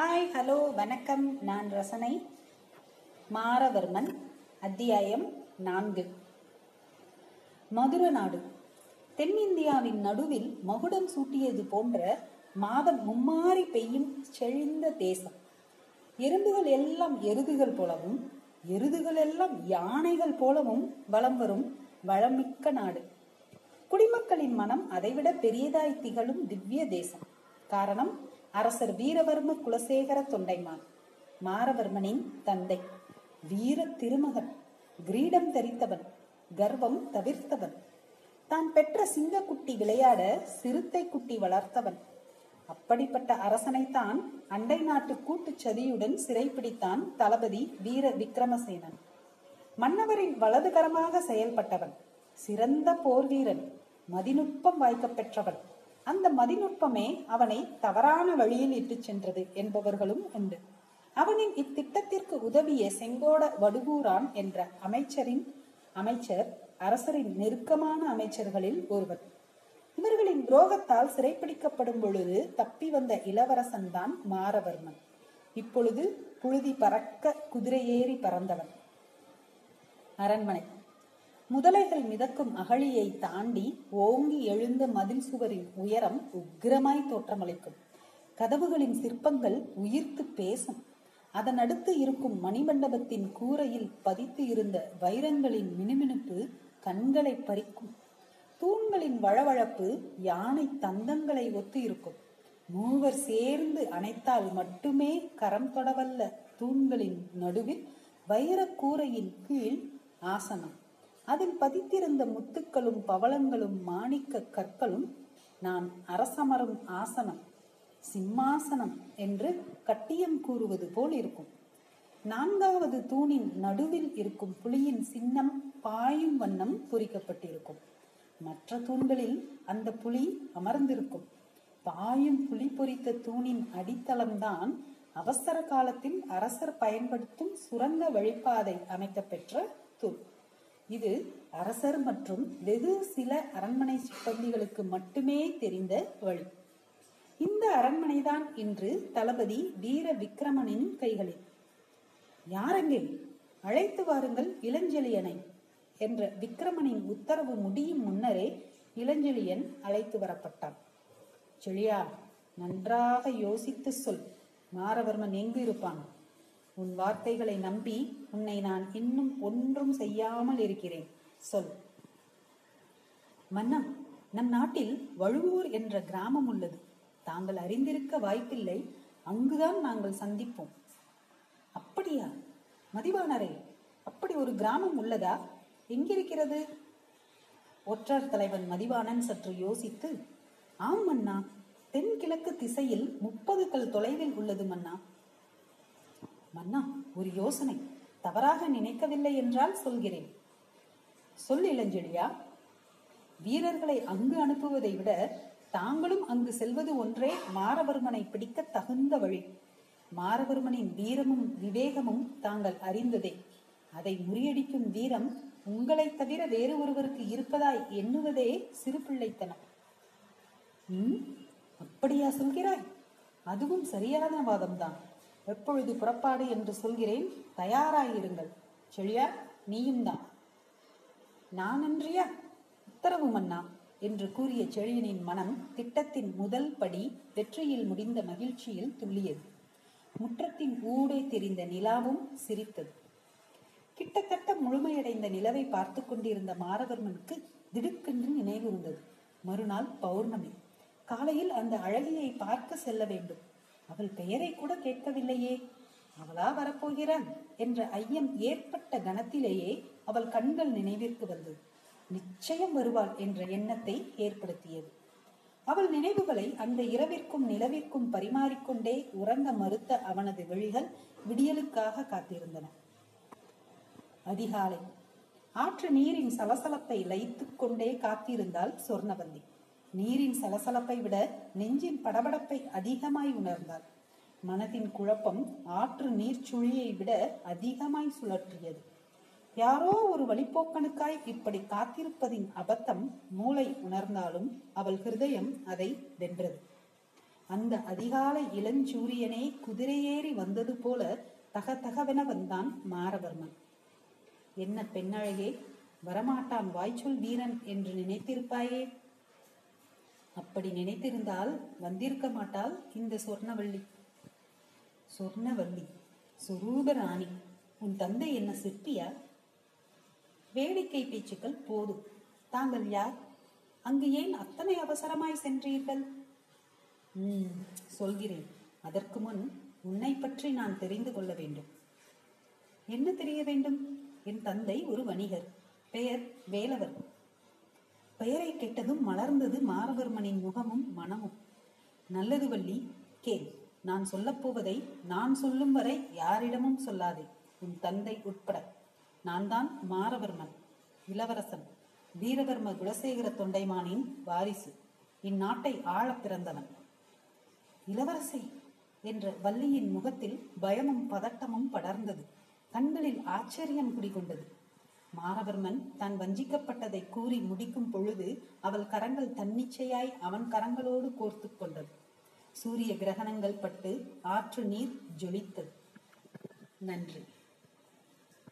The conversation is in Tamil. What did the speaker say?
ஹாய் ஹலோ வணக்கம். நான் ரசனை. மாரவர்மன் அத்தியாயம் நான்கு. மதுர நாடு. தென்னிந்தியாவின் நடுவில் மகுடம் சூட்டியது போன்ற மாதம் மும்மாறி பெய்யும் செழிந்த தேசம். எறும்புகள் எல்லாம் எருதுகள் போலவும் எருதுகள் எல்லாம் யானைகள் போலவும் வலம் வரும் வளமிக்க நாடு. குடிமக்களின் மனம் அதைவிட பெரியதாய் திகழும் திவ்ய தேசம். காரணம் அரசர் வீரவர்ம குலசேகர தொண்டைமான். மாரவர்மனின் தந்தை. வீர திருமகன். கிரீடம் தரித்தவன். கர்வம் தவிர்த்தவன். தான் பெற்ற சிங்கக்குட்டி விளையாட சிறுத்தை குட்டி வளர்த்தவன். அப்படிப்பட்ட அரசனைத்தான் அண்டை நாட்டு கூட்டுச் சதியுடன் சிறைப்பிடித்தான் தளபதி வீர விக்ரமசேனன் மன்னவரின் வலதுகரமாக செயல்பட்டவன். சிறந்த போர் வீரன் மதிநுட்பம் வாய்க்கப் பெற்றவன். அந்த மதிநுட்பமே அவனை தவறான வழியில் இட்டுச் சென்றது என்பவர்களும் உண்டு. அவனின் இத்திட்டத்திற்கு உதவிய செங்கோட வடுகூரான் என்ற அமைச்சரின் அமைச்சர் அரசரின் நெருக்கமான அமைச்சர்களில் ஒருவர் இவர்களின் துரோகத்தால் சிறைப்பிடிக்கப்படும் பொழுது தப்பி வந்த இளவரசன் தான் மாரவர்மன். இப்பொழுது புழுதி பறக்க குதிரையேறி பறந்தவன். அரண்மனை. முதலைகள் மிதக்கும் அகழியை தாண்டி ஓங்கி எழுந்த மதில் சுவரின் உயரம் உக்கிரமாய் தோற்றமளிக்கும். கதவுகளின் சிற்பங்கள் உயிர்த்து பேசும். அதன் அடுத்து இருக்கும் மணிமண்டபத்தின் கூரையில் பதித்து இருந்த வைரங்களின் மினுமினுப்பு கண்களை பறிக்கும். தூண்களின் வழவழப்பு யானை தந்தங்களை ஒத்து இருக்கும் மூவர் சேர்ந்து அணைத்தால் மட்டுமே கரம் தொடவல்ல தூண்களின் நடுவில் வைரக் கூரையின் கீழ் ஆசனம். அதில் பதித்திருந்த முத்துக்களும் பவளங்களும் மாணிக்க கற்களும் நான் அரசமரும் ஆசனம் சிம்மாசனம் என்று கட்டியம் கூறுவது போல் இருக்கும். நான்காவது தூணின் நடுவில் இருக்கும் புலியின் சின்னம் பாயும் வண்ணம் பொறிக்கப்பட்டிருக்கும். மற்ற தூண்களில் அந்த புலி அமர்ந்திருக்கும். பாயும் புலி பொறித்த தூணின் அடித்தளம்தான் அவசர காலத்தில் அரசர் பயன்படுத்தும் சுரங்க வழிபாதை அமைக்கப்பெற்ற தூண். இது அரசர் மற்றும் வெகு சில அரண்மனை சிப்பந்திகளுக்கு மட்டுமே தெரிந்த வழி. இந்த அரண்மனைதான் இன்று தளபதி வீர விக்ரமனின் கைகளில். யாரெங்கே அழைத்து வாருங்கள் இளஞ்செழியனை என்ற விக்ரமனின் உத்தரவு முடியும் முன்னரே இளஞ்செழியன் அழைத்து வரப்பட்டான். செழியா நன்றாக யோசித்து சொல். மாரவர்மன் எங்கு இருப்பான்? உன் வார்த்தைகளை நம்பி உன்னை நான் இன்னும் ஒன்றும் செய்யாமல் இருக்கிறேன். சொல். மன்னா நம் நாட்டில் வழுவூர் என்ற கிராமம் உள்ளது. தாங்கள் அறிந்திருக்க வாய்ப்பில்லை. அங்குதான் நாங்கள் சந்திப்போம். அப்படியா? மதிவானரே அப்படி ஒரு கிராமம் உள்ளதா? எங்கிருக்கிறது? ஒற்றார் தலைவன் மதிவாணன் சற்று யோசித்து ஆம் மன்னா தென்கிழக்கு திசையில் முப்பது கல் தொலைவில் உள்ளது மன்னா. மன்னா ஒரு யோசனை. தவறாக நினைக்கவில்லை என்றால் சொல்கிறேன். சொல் இளஞ்செழியா. வீரர்களை அங்கு அனுப்புவதை விட தாங்களும் அங்கு செல்வது ஒன்றே மாரவர்மனை பிடிக்க தகுந்த வழி. மாரவர்மனின் வீரமும் விவேகமும் தாங்கள் அறிந்ததே. அதை முறியடிக்கும் வீரம் உங்களை தவிர வேறு ஒருவருக்கு இருப்பதாய் எண்ணுவதே சிறு பிள்ளைத்தனம். அப்படியா சொல்கிறாய்? அதுவும் சரியான வாதம்தான். எப்பொழுது புறப்பாடு என்று சொல்கிறேன் தயாராயிருங்கள். செழியா நீயும் தான். நான் அன்றியா உத்தரவு மன்னா என்று கூறிய செழியனின் மனம் திட்டத்தின் முதல் படி வெற்றியில் முடிந்த மகிழ்ச்சியில் துள்ளியது. முற்றத்தின் ஊடே தெரிந்த நிலாவும் சிரித்தது. கிட்டத்தட்ட முழுமையடைந்த நிலவை பார்த்து கொண்டிருந்த மாரவர்மனுக்கு திடுக்கென்று நினைவு இருந்தது. மறுநாள் பௌர்ணமி. காலையில் அந்த அழகியை பார்க்க செல்ல வேண்டும். அவள் பெயரை கூட கேட்கவில்லையே. அவளா வரப்போகிறாள் என்ற ஐயம் ஏற்பட்ட கணத்திலேயே அவள் கண்கள் நினைவிற்கு வந்தது நிச்சயம் வருவாள் என்ற எண்ணத்தை ஏற்படுத்தியது. அவள் நினைவுகளை அந்த இரவிற்கும் நிலவிற்கும் பரிமாறிக்கொண்டே உறங்க மறுத்த அவனது விழிகள் விடியலுக்காக காத்திருந்தன. அதிகாலை ஆற்று நீரின் சலசலத்தை லயித்துக் கொண்டே காத்திருந்தாள் சொர்ணவந்தி நீரின் சலசலப்பை விட நெஞ்சின் படபடப்பை அதிகமாய் உணர்ந்தாள் மனதின் குழப்பம் ஆற்று நீர் சுழியை விட அதிகமாய் சுழற்றியது. யாரோ ஒரு வழிப்போக்கனுக்காய் இப்படி காத்திருப்பதின் அபத்தம் மூளை உணர்ந்தாலும் அவள் ஹிருதயம் அதை வென்றது. அந்த அதிகாலை இளஞ்சூரியனே குதிரையேறி வந்தது போல தக தகவென வந்தான் மாரவர்மன். என்ன பெண்ணழகே வரமாட்டான் வாய்ச்சொல் வீரன் என்று நினைத்திருப்பாயே? அப்படி நினைத்திருந்தால் வந்திருக்க மாட்டாள் இந்த சொர்ணவள்ளி. சொர்ணவள்ளி சுரூப ராணி உன் தந்தை என்ன சிற்பியா? வேடிக்கை பேச்சுக்கள் போதும். தாங்கள் யார்? அங்கு ஏன் அத்தனை அவசரமாய் சென்றீர்கள்? ம் சொல்கிறேன். அதற்கு முன் உன்னை பற்றி நான் தெரிந்து கொள்ள வேண்டும். என்ன தெரிய வேண்டும்? என் தந்தை ஒரு வணிகர். பெயர் வேலவர் பெயரை கேட்டதும் மலர்ந்தது மாரவர்மனின் முகமும் மனமும். நல்லது வள்ளி கேள். நான் சொல்லப்போவதை நான் சொல்லும் வரை யாரிடமும் சொல்லாதே. உன் தந்தை உட்பட. நான் தான் மாரவர்மன் இளவரசன் வீரவர்ம குலசேகர தொண்டைமானின் வாரிசு. இந்நாட்டை ஆளப் பிறந்தவன். இளவரசே என்ற வள்ளியின் முகத்தில் பயமும் பதட்டமும் படர்ந்தது. கண்களில் ஆச்சரியம் குடிகொண்டது. மாரவர்மன் தான் வஞ்சிக்கப்பட்டதை கூறி முடிக்கும் பொழுது அவள் கரங்கள் தன்னிச்சையாய் அவன் கரங்களோடு கோர்த்து கொண்டது. சூரிய கிரகணங்கள் பட்டு ஆற்று நீர் ஜொலித்தது. நன்றி.